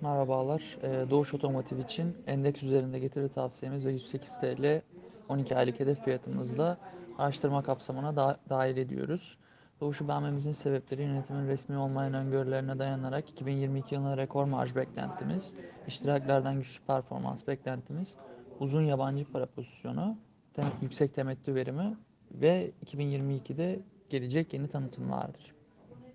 Merhabalar. E, Doğuş Otomotiv için endeks üzerinde getiri tavsiyemiz ve 108 TL 12 aylık hedef fiyatımızla araştırma kapsamına da dahil ediyoruz. Doğuş'u beğenmemizin sebepleri yönetimin resmi olmayan öngörülerine dayanarak 2022 yılına rekor marj beklentimiz, iştiraklerden güçlü performans beklentimiz, uzun yabancı para pozisyonu, tem yüksek temettü verimi ve 2022'de gelecek yeni tanıtımlardır.